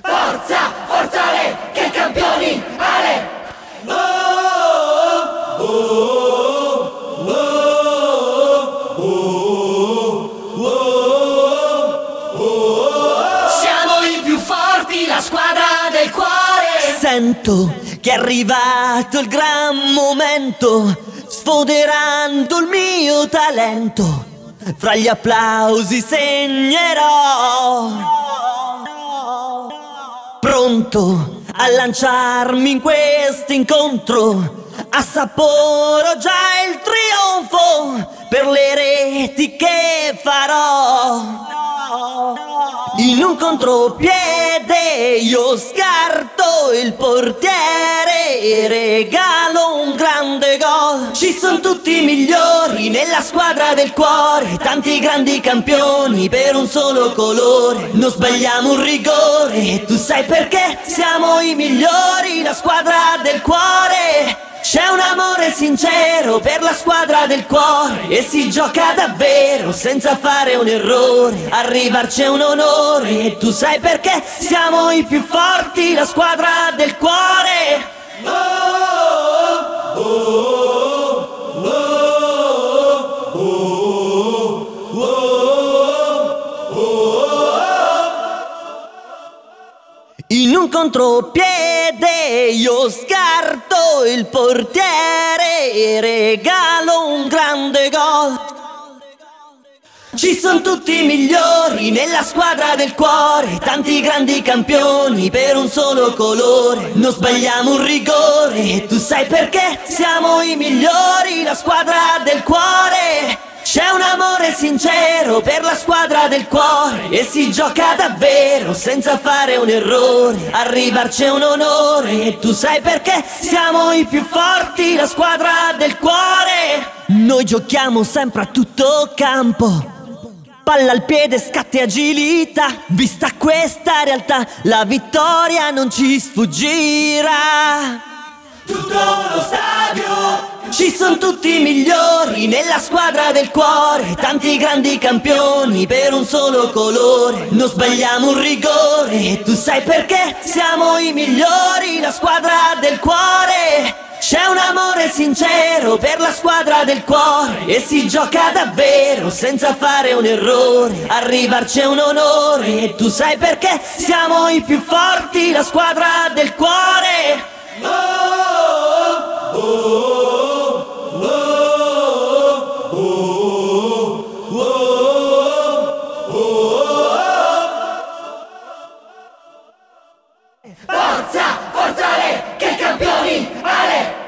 Forza, forza Ale, che campioni Ale! Siamo i più forti, la squadra del cuore! Sento che è arrivato il gran momento, sfoderando il mio talento. Fra gli applausi segnerò. Pronto a lanciarmi in questo incontro, assaporo già il trionfo per le reti che farò. In un contropiede io scarto il portiere e regalo un grande gol. Ci sono tutti i migliori nella squadra del cuore, tanti grandi campioni per un solo colore. Non sbagliamo un rigore e tu sai perché? Siamo i migliori, la squadra del cuore. C'è un amore sincero per la squadra del cuore e si gioca davvero senza fare un errore. Arrivarci è un onore e tu sai perché siamo i più forti, la squadra del cuore. In un contropiede io scarto il portiere e regalo un grande gol. Ci sono tutti i migliori nella squadra del cuore, tanti grandi campioni per un solo colore. Non sbagliamo un rigore e tu sai perché? Siamo i migliori, la squadra del cuore. C'è un amore sincero per la squadra del cuore e si gioca davvero senza fare un errore. Arrivarci è un onore e tu sai perché? Siamo i più forti, la squadra del cuore. Noi giochiamo sempre a tutto campo. Palla al piede, scatti agilità. Vista questa realtà, la vittoria non ci sfuggirà. Tutto lo stadio! Sono tutti migliori nella squadra del cuore, tanti grandi campioni per un solo colore. Non sbagliamo un rigore e tu sai perché? Siamo i migliori, la squadra del cuore. C'è un amore sincero per la squadra del cuore e si gioca davvero senza fare un errore. Arrivarci è un onore e tu sai perché? Siamo i più forti, la squadra del cuore. Forza, forza Ale, che campioni Ale!